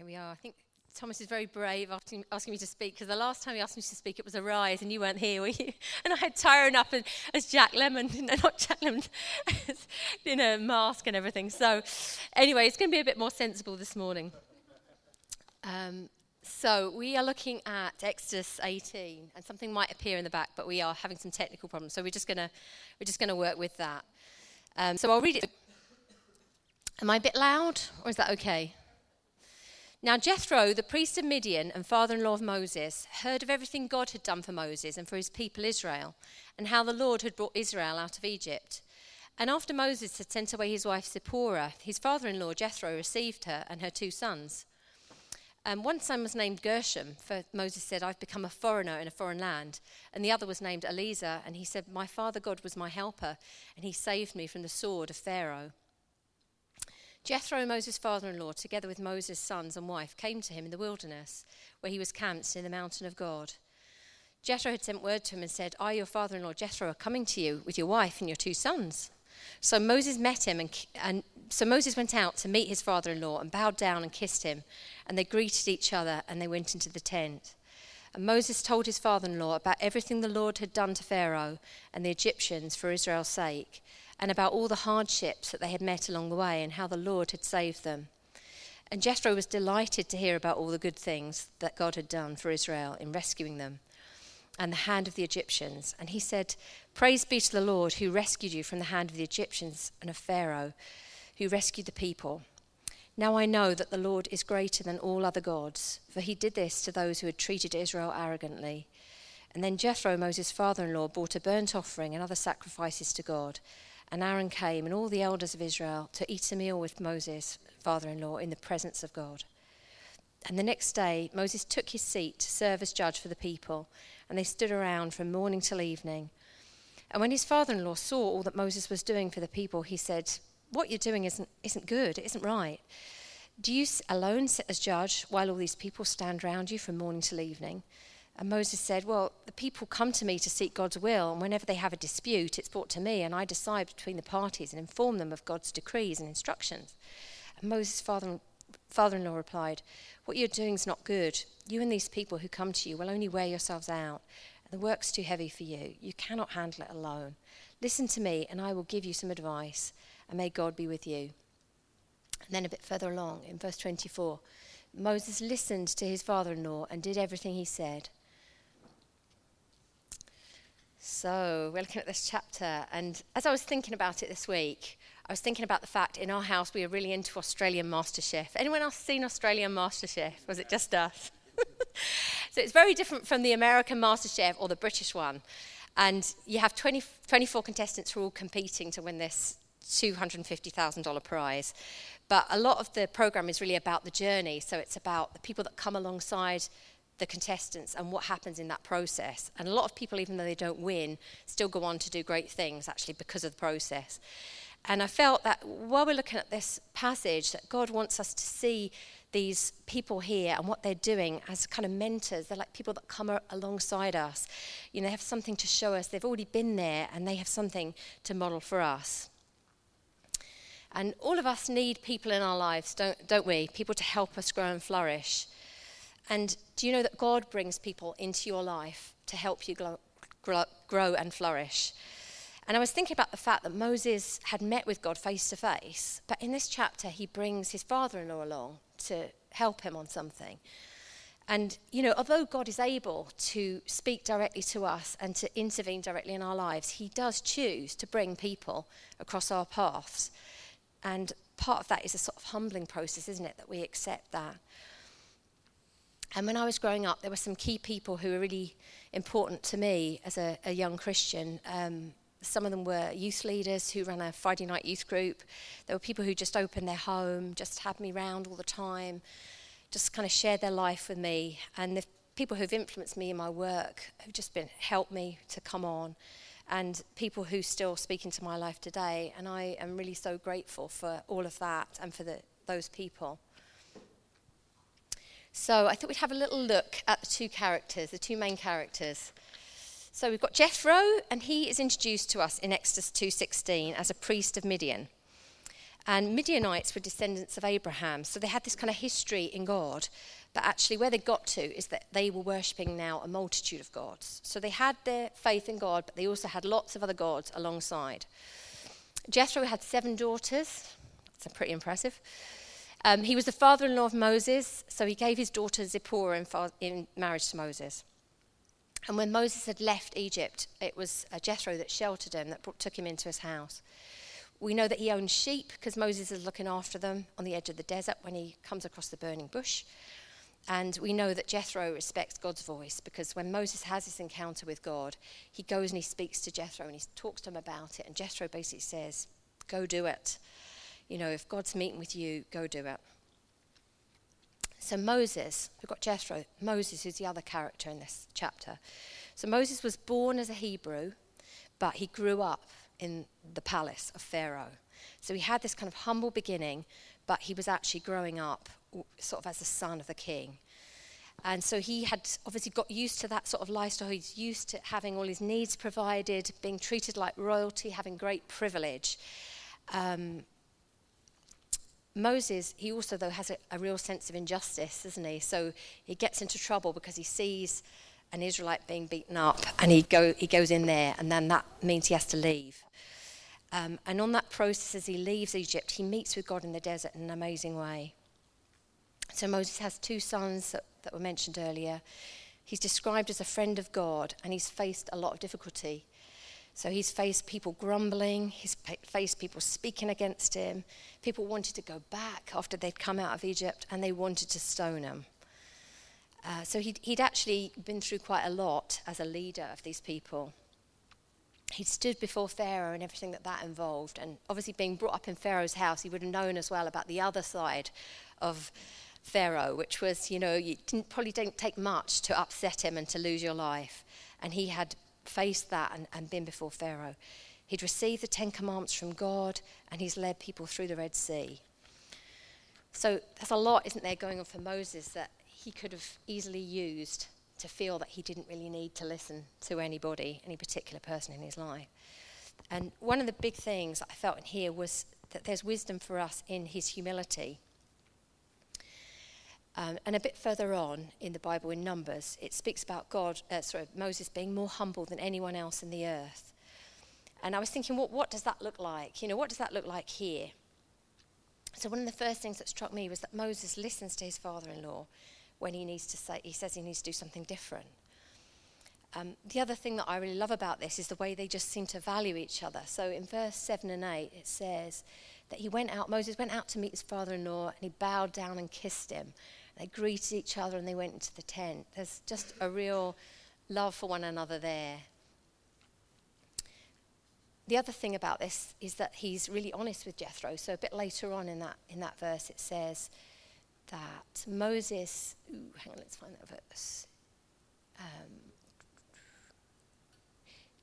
here we are. I think Thomas is very brave asking, asking me to speak because the last time he asked me to speak, it was a rise, and you weren't here, were you? And I had Tyrone up as, as Jack Lemmon, no, not Jack Lemmon, in a mask and everything. So, anyway, it's going to be a bit more sensible this morning. Um, so, we are looking at Exodus 18, and something might appear in the back, but we are having some technical problems, so we're just going to we're just going to work with that. Um, so, I'll read it. Am I a bit loud, or is that okay? Now, Jethro, the priest of Midian and father in law of Moses, heard of everything God had done for Moses and for his people Israel, and how the Lord had brought Israel out of Egypt. And after Moses had sent away his wife Zipporah, his father in law Jethro received her and her two sons. Um, one son was named Gershom, for Moses said, I've become a foreigner in a foreign land. And the other was named Eleazar, and he said, My father God was my helper, and he saved me from the sword of Pharaoh. Jethro, Moses' father in law, together with Moses' sons and wife, came to him in the wilderness, where he was camped in the mountain of God. Jethro had sent word to him and said, I, your father in law Jethro, are coming to you with your wife and your two sons. So Moses met him, and, and so Moses went out to meet his father in law and bowed down and kissed him. And they greeted each other and they went into the tent. And Moses told his father in law about everything the Lord had done to Pharaoh and the Egyptians for Israel's sake and about all the hardships that they had met along the way and how the Lord had saved them. And Jethro was delighted to hear about all the good things that God had done for Israel in rescuing them and the hand of the Egyptians. And he said, Praise be to the Lord who rescued you from the hand of the Egyptians and of Pharaoh, who rescued the people. Now I know that the Lord is greater than all other gods, for he did this to those who had treated Israel arrogantly. And then Jethro, Moses' father in law, brought a burnt offering and other sacrifices to God. And Aaron came and all the elders of Israel to eat a meal with Moses, father in law, in the presence of God. And the next day, Moses took his seat to serve as judge for the people, and they stood around from morning till evening. And when his father in law saw all that Moses was doing for the people, he said, What you're doing isn't, isn't good, it isn't right. Do you alone sit as judge while all these people stand round you from morning till evening? And Moses said, Well, the people come to me to seek God's will, and whenever they have a dispute, it's brought to me, and I decide between the parties and inform them of God's decrees and instructions. And Moses' father, in law replied, What you're doing is not good. You and these people who come to you will only wear yourselves out, and the work's too heavy for you. You cannot handle it alone. Listen to me, and I will give you some advice, and may God be with you. And then a bit further along, in verse 24, Moses listened to his father in law and did everything he said. So, we're looking at this chapter, and as I was thinking about it this week, I was thinking about the fact in our house we are really into Australian MasterChef. Anyone else seen Australian MasterChef? Was it just us? so, it's very different from the American MasterChef or the British one. And you have 20, 24 contestants who are all competing to win this $250,000 prize. But a lot of the program is really about the journey. So, it's about the people that come alongside the contestants and what happens in that process. And a lot of people, even though they don't win, still go on to do great things actually because of the process. And I felt that while we're looking at this passage, that God wants us to see these people here and what they're doing as kind of mentors. They're like people that come alongside us. You know, they have something to show us. They've already been there and they have something to model for us. And all of us need people in our lives, don't, don't we? People to help us grow and flourish. And do you know that God brings people into your life to help you grow, grow and flourish? And I was thinking about the fact that Moses had met with God face to face, but in this chapter, he brings his father in law along to help him on something. And, you know, although God is able to speak directly to us and to intervene directly in our lives, he does choose to bring people across our paths. And part of that is a sort of humbling process, isn't it? That we accept that. And when I was growing up, there were some key people who were really important to me as a, a young Christian. Um, some of them were youth leaders who ran a Friday night youth group. There were people who just opened their home, just had me round all the time, just kind of shared their life with me. And the people who've influenced me in my work have just been helped me to come on. And people who still speak into my life today. And I am really so grateful for all of that and for the, those people. So I thought we'd have a little look at the two characters, the two main characters. So we've got Jethro, and he is introduced to us in Exodus 2:16 as a priest of Midian. And Midianites were descendants of Abraham, so they had this kind of history in God. But actually, where they got to is that they were worshipping now a multitude of gods. So they had their faith in God, but they also had lots of other gods alongside. Jethro had seven daughters. That's pretty impressive. Um, he was the father in law of Moses, so he gave his daughter Zipporah in, fa- in, marriage to Moses. And when Moses had left Egypt, it was uh, Jethro that sheltered him, that brought, took him into his house. We know that he owned sheep because Moses is looking after them on the edge of the desert when he comes across the burning bush. And we know that Jethro respects God's voice because when Moses has this encounter with God, he goes and he speaks to Jethro and he talks to him about it. And Jethro basically says, Go do it. You know, if God's meeting with you, go do it. So Moses, we've got Jethro. Moses is the other character in this chapter. So Moses was born as a Hebrew, but he grew up in the palace of Pharaoh. So he had this kind of humble beginning, but he was actually growing up sort of as a son of the king. And so he had obviously got used to that sort of lifestyle. He's used to having all his needs provided, being treated like royalty, having great privilege. Um, Moses, he also, though, has a, a, real sense of injustice, doesn't he? So he gets into trouble because he sees an Israelite being beaten up and he, go, he goes in there, and then that means he has to leave. Um, and on that process, as he leaves Egypt, he meets with God in the desert in an amazing way. So Moses has two sons that, that were mentioned earlier. He's described as a friend of God, and he's faced a lot of difficulty. So he's faced people grumbling, he's faced people speaking against him. People wanted to go back after they'd come out of Egypt, and they wanted to stone him. Uh, so he'd, he'd actually been through quite a lot as a leader of these people. He'd stood before Pharaoh and everything that that involved. And obviously, being brought up in Pharaoh's house, he would have known as well about the other side of Pharaoh, which was, you know, you probably didn't take much to upset him and to lose your life. And he had faced that and, and been before Pharaoh. He'd received the Ten Commandments from God and he's led people through the Red Sea. So there's a lot, isn't there, going on for Moses that he could have easily used to feel that he didn't really need to listen to anybody, any particular person in his life. And one of the big things I felt in here was that there's wisdom for us in his humility. Um, and a bit further on in the Bible, in Numbers, it speaks about God, uh, sorry, Moses being more humble than anyone else in the earth. And I was thinking, what, what does that look like? You know, what does that look like here? So one of the first things that struck me was that Moses listens to his father-in-law when he needs to say, he says he needs to do something different. Um, the other thing that I really love about this is the way they just seem to value each other. So in verse 7 and 8, it says that he went out, Moses went out to meet his father in law, and he bowed down and kissed him. They greeted each other and they went into the tent. There's just a real love for one another there. The other thing about this is that he's really honest with Jethro. So a bit later on in that in that verse, it says that Moses. Ooh, hang on, let's find that verse. Um,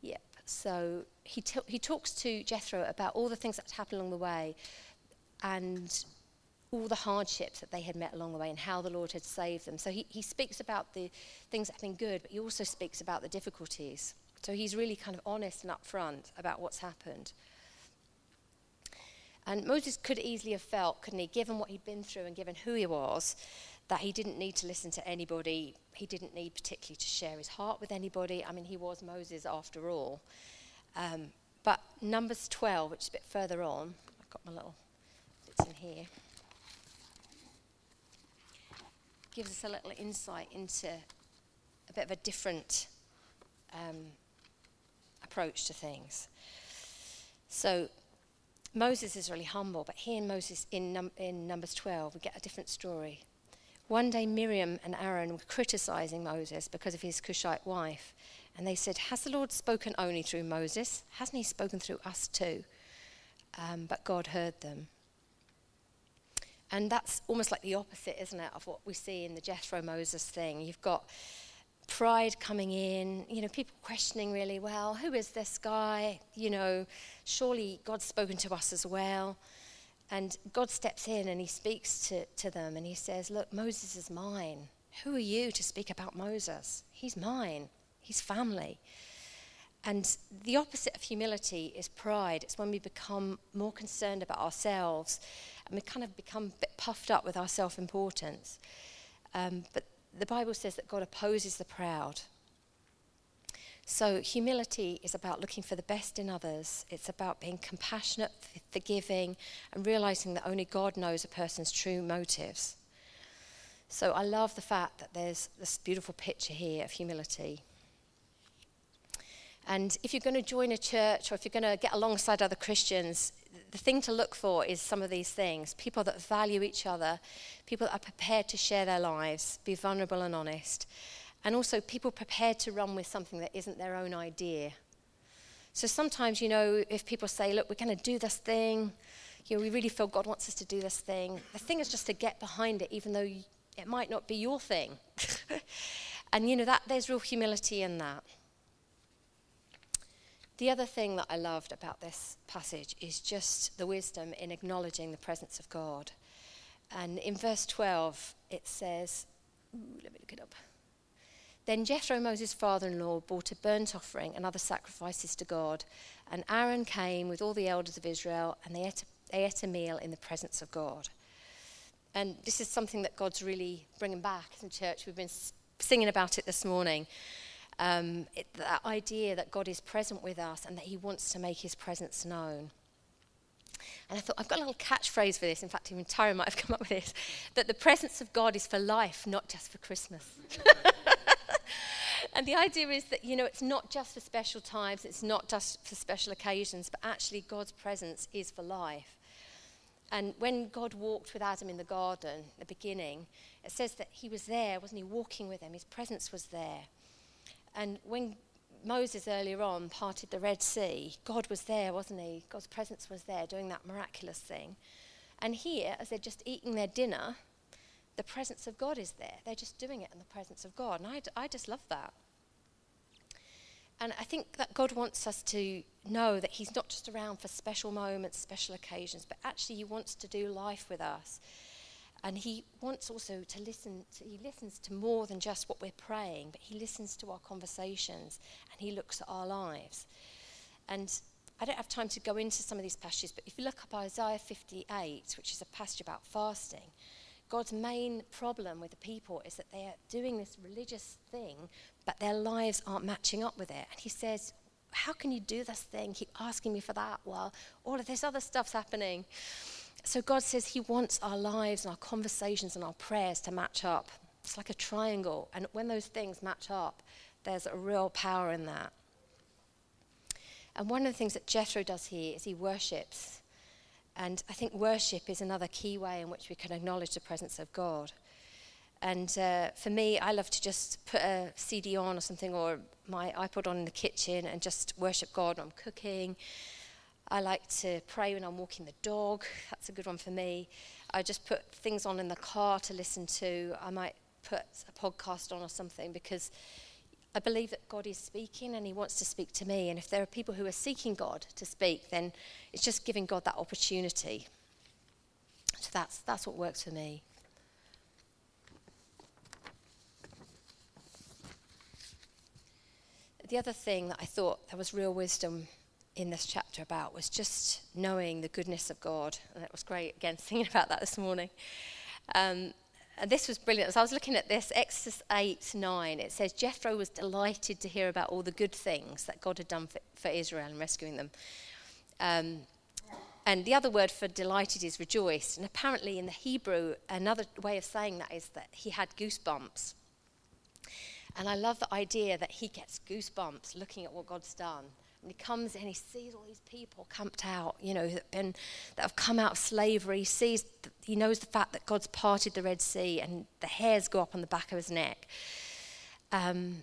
yep. So he t- he talks to Jethro about all the things that happened along the way, and all the hardships that they had met along the way and how the Lord had saved them. So he, he speaks about the things that have been good, but he also speaks about the difficulties. So he's really kind of honest and upfront about what's happened. And Moses could easily have felt, couldn't he, given what he'd been through and given who he was, that he didn't need to listen to anybody. He didn't need particularly to share his heart with anybody. I mean, he was Moses after all. Um, but Numbers 12, which is a bit further on, I've got my little bits in here. Gives us a little insight into a bit of a different um, approach to things. So Moses is really humble, but here in Moses in, num- in Numbers 12, we get a different story. One day, Miriam and Aaron were criticizing Moses because of his Cushite wife. And they said, Has the Lord spoken only through Moses? Hasn't he spoken through us too? Um, but God heard them. And that's almost like the opposite, isn't it, of what we see in the Jethro Moses thing. You've got pride coming in, you know, people questioning really, well, who is this guy? You know, surely God's spoken to us as well. And God steps in and he speaks to, to them and he says, Look, Moses is mine. Who are you to speak about Moses? He's mine, he's family. And the opposite of humility is pride. It's when we become more concerned about ourselves and we kind of become a bit puffed up with our self importance. Um, but the Bible says that God opposes the proud. So, humility is about looking for the best in others. It's about being compassionate, forgiving, and realizing that only God knows a person's true motives. So, I love the fact that there's this beautiful picture here of humility. And if you're going to join a church or if you're going to get alongside other Christians, the thing to look for is some of these things people that value each other, people that are prepared to share their lives, be vulnerable and honest, and also people prepared to run with something that isn't their own idea. So sometimes, you know, if people say, look, we're going to do this thing, you know, we really feel God wants us to do this thing, the thing is just to get behind it, even though it might not be your thing. and, you know, that, there's real humility in that. The other thing that I loved about this passage is just the wisdom in acknowledging the presence of God. And in verse 12, it says, ooh, let me look it up. Then Jethro, Moses' father in law, brought a burnt offering and other sacrifices to God. And Aaron came with all the elders of Israel, and they ate, they ate a meal in the presence of God. And this is something that God's really bringing back in church. We've been singing about it this morning. Um, it, that idea that God is present with us and that He wants to make His presence known. And I thought, I've got a little catchphrase for this. In fact, even Tyra might have come up with this that the presence of God is for life, not just for Christmas. and the idea is that, you know, it's not just for special times, it's not just for special occasions, but actually God's presence is for life. And when God walked with Adam in the garden, the beginning, it says that he was there, wasn't he, walking with him? His presence was there. And when Moses earlier on parted the Red Sea, God was there, wasn't he? God's presence was there doing that miraculous thing. And here, as they're just eating their dinner, the presence of God is there. They're just doing it in the presence of God. And I, I just love that. And I think that God wants us to know that He's not just around for special moments, special occasions, but actually He wants to do life with us. And he wants also to listen, to, he listens to more than just what we're praying, but he listens to our conversations and he looks at our lives. And I don't have time to go into some of these passages, but if you look up Isaiah 58, which is a passage about fasting, God's main problem with the people is that they are doing this religious thing, but their lives aren't matching up with it. And he says, How can you do this thing? Keep asking me for that while all of this other stuff's happening. So God says He wants our lives and our conversations and our prayers to match up. It's like a triangle. And when those things match up, there's a real power in that. And one of the things that Jethro does here is he worships. And I think worship is another key way in which we can acknowledge the presence of God. And uh, for me, I love to just put a CD on or something or my iPod on in the kitchen and just worship God I'm cooking I like to pray when I'm walking the dog. That's a good one for me. I just put things on in the car to listen to. I might put a podcast on or something because I believe that God is speaking and He wants to speak to me. And if there are people who are seeking God to speak, then it's just giving God that opportunity. So that's, that's what works for me. The other thing that I thought there was real wisdom in this chapter about was just knowing the goodness of God. And it was great, again, thinking about that this morning. Um, and this was brilliant. As I was looking at this, Exodus 8 9, it says Jethro was delighted to hear about all the good things that God had done for, for Israel in rescuing them. Um, and the other word for delighted is rejoiced. And apparently, in the Hebrew, another way of saying that is that he had goosebumps. And I love the idea that he gets goosebumps looking at what God's done. And he comes and he sees all these people camped out, you know, that, been, that have come out of slavery. He sees, he knows the fact that God's parted the Red Sea and the hairs go up on the back of his neck. Um,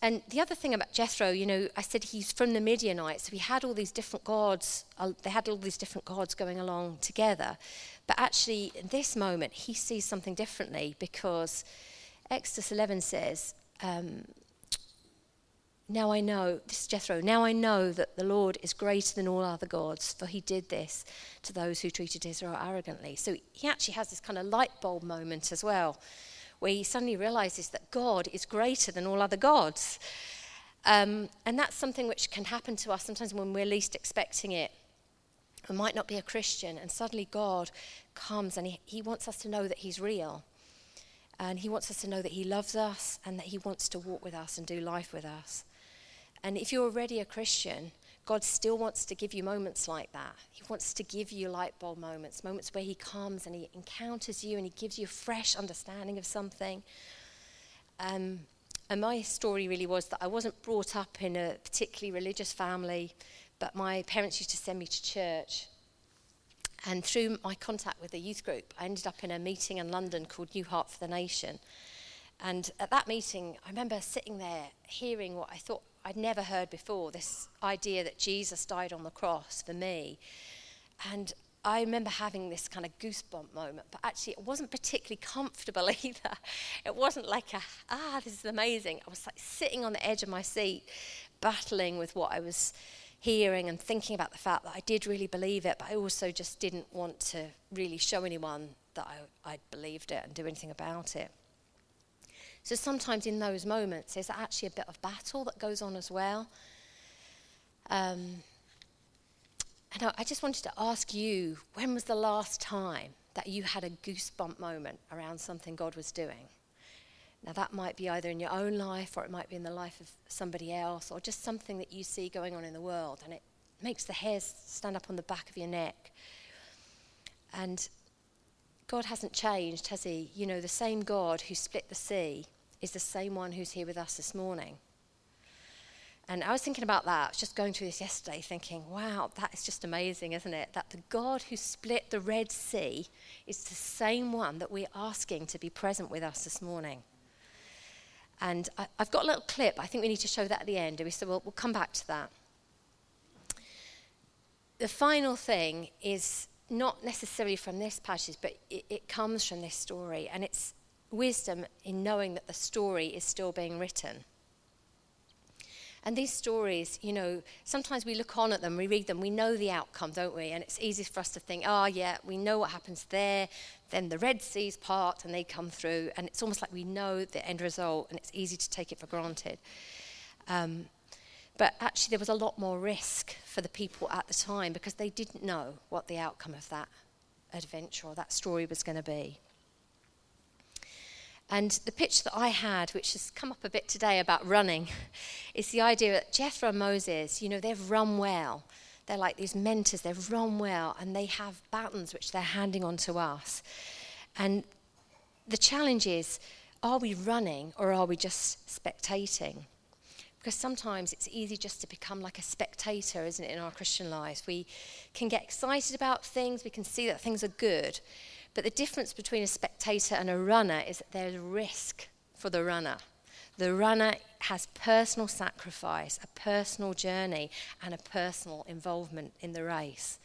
and the other thing about Jethro, you know, I said he's from the Midianites, so he had all these different gods. Uh, they had all these different gods going along together. But actually, in this moment, he sees something differently because Exodus 11 says, um, now I know, this is Jethro, now I know that the Lord is greater than all other gods, for he did this to those who treated Israel arrogantly. So he actually has this kind of light bulb moment as well, where he suddenly realizes that God is greater than all other gods. Um, and that's something which can happen to us sometimes when we're least expecting it. We might not be a Christian, and suddenly God comes and he, he wants us to know that He's real. And He wants us to know that He loves us and that He wants to walk with us and do life with us. And if you're already a Christian, God still wants to give you moments like that. He wants to give you light bulb moments, moments where He comes and He encounters you and He gives you a fresh understanding of something. Um, and my story really was that I wasn't brought up in a particularly religious family, but my parents used to send me to church. And through my contact with the youth group, I ended up in a meeting in London called New Heart for the Nation. And at that meeting, I remember sitting there hearing what I thought I'd never heard before this idea that Jesus died on the cross for me. And I remember having this kind of goosebump moment, but actually it wasn't particularly comfortable either. It wasn't like a, ah, this is amazing. I was like sitting on the edge of my seat, battling with what I was hearing and thinking about the fact that I did really believe it, but I also just didn't want to really show anyone that I, I'd believed it and do anything about it. So sometimes in those moments, there's actually a bit of battle that goes on as well. Um, and I, I just wanted to ask you when was the last time that you had a goosebump moment around something God was doing? Now, that might be either in your own life or it might be in the life of somebody else or just something that you see going on in the world and it makes the hairs stand up on the back of your neck. And God hasn't changed, has He? You know, the same God who split the sea is the same one who's here with us this morning. And I was thinking about that. I was just going through this yesterday, thinking, wow, that is just amazing, isn't it? That the God who split the Red Sea is the same one that we're asking to be present with us this morning. And I, have got a little clip. I think we need to show that at the end. And we said, well, we'll come back to that. The final thing is not necessarily from this passage, but it, it comes from this story. And it's wisdom in knowing that the story is still being written. And these stories, you know, sometimes we look on at them, we read them, we know the outcome, don't we? And it's easy for us to think, oh, yeah, we know what happens there. Then the Red Seas part and they come through. And it's almost like we know the end result and it's easy to take it for granted. Um, but actually, there was a lot more risk for the people at the time because they didn't know what the outcome of that adventure or that story was going to be. And the picture that I had, which has come up a bit today about running, is the idea that Jethro and Moses, you know, they've run well. They're like these mentors, they've run well, and they have batons which they're handing on to us. And the challenge is are we running or are we just spectating? Because sometimes it's easy just to become like a spectator, isn't it, in our Christian lives? We can get excited about things, we can see that things are good, but the difference between a spectator and a runner is that there's risk for the runner. The runner has personal sacrifice, a personal journey, and a personal involvement in the race.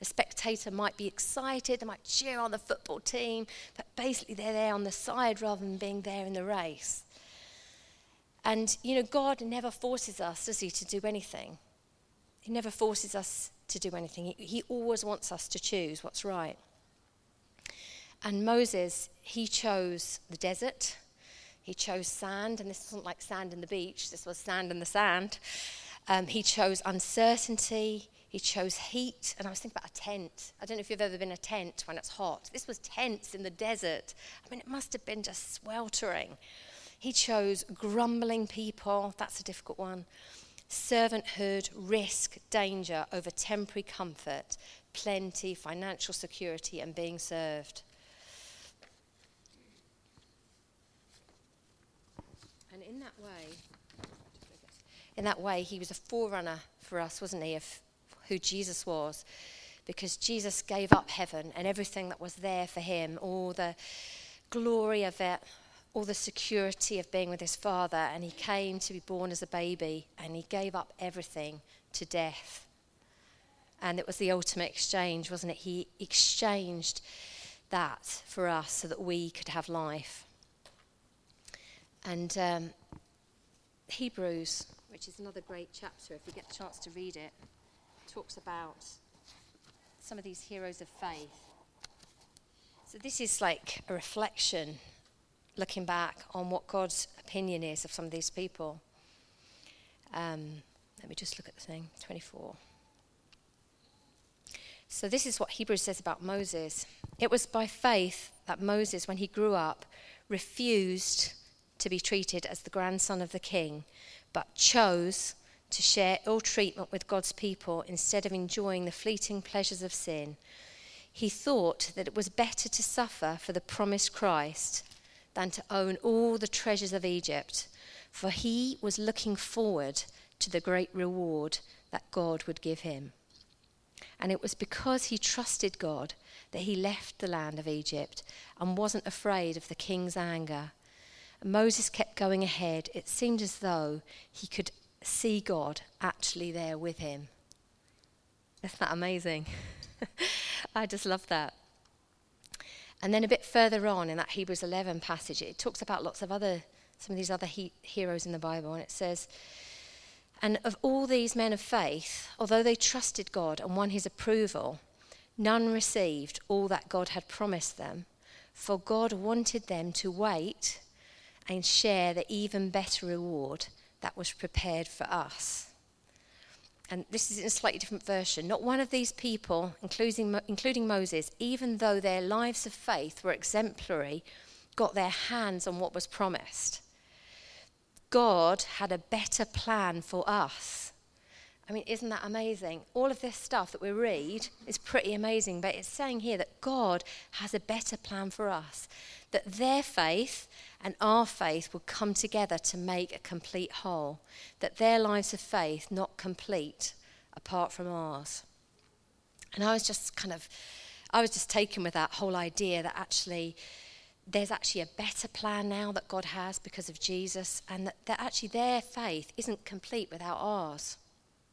The spectator might be excited, they might cheer on the football team, but basically they're there on the side rather than being there in the race. And, you know, God never forces us, does He, to do anything? He never forces us to do anything. He, he always wants us to choose what's right. And Moses, he chose the desert, he chose sand, and this wasn't like sand in the beach, this was sand in the sand. Um, he chose uncertainty, he chose heat, and I was thinking about a tent. I don't know if you've ever been in a tent when it's hot. This was tents in the desert. I mean, it must have been just sweltering. He chose grumbling people, that's a difficult one. Servanthood, risk, danger over temporary comfort, plenty, financial security, and being served. And in that way, in that way, he was a forerunner for us, wasn't he, of who Jesus was? Because Jesus gave up heaven and everything that was there for him, all the glory of it, all the security of being with his father, and he came to be born as a baby, and he gave up everything to death. And it was the ultimate exchange, wasn't it? He exchanged that for us so that we could have life. And um, Hebrews, which is another great chapter, if we get a chance to read it, talks about some of these heroes of faith. So this is like a reflection, looking back on what God's opinion is of some of these people. Um, let me just look at the thing 24. So, this is what Hebrews says about Moses. It was by faith that Moses, when he grew up, refused to be treated as the grandson of the king, but chose to share ill treatment with God's people instead of enjoying the fleeting pleasures of sin. He thought that it was better to suffer for the promised Christ than to own all the treasures of Egypt, for he was looking forward to the great reward that God would give him. And it was because he trusted God that he left the land of Egypt and wasn't afraid of the king's anger. Moses kept going ahead. It seemed as though he could see God actually there with him. Isn't that amazing? I just love that. And then a bit further on in that Hebrews 11 passage, it talks about lots of other, some of these other he- heroes in the Bible, and it says, And of all these men of faith, although they trusted God and won his approval, none received all that God had promised them, for God wanted them to wait and share the even better reward that was prepared for us and this is in a slightly different version, not one of these people, including, including Moses, even though their lives of faith were exemplary, got their hands on what was promised. God had a better plan for us. I mean, isn't that amazing? All of this stuff that we read is pretty amazing, but it's saying here that God has a better plan for us, that their faith and our faith would come together to make a complete whole, that their lives of faith not complete apart from ours. And I was just kind of, I was just taken with that whole idea that actually there's actually a better plan now that God has because of Jesus, and that, that actually their faith isn't complete without ours.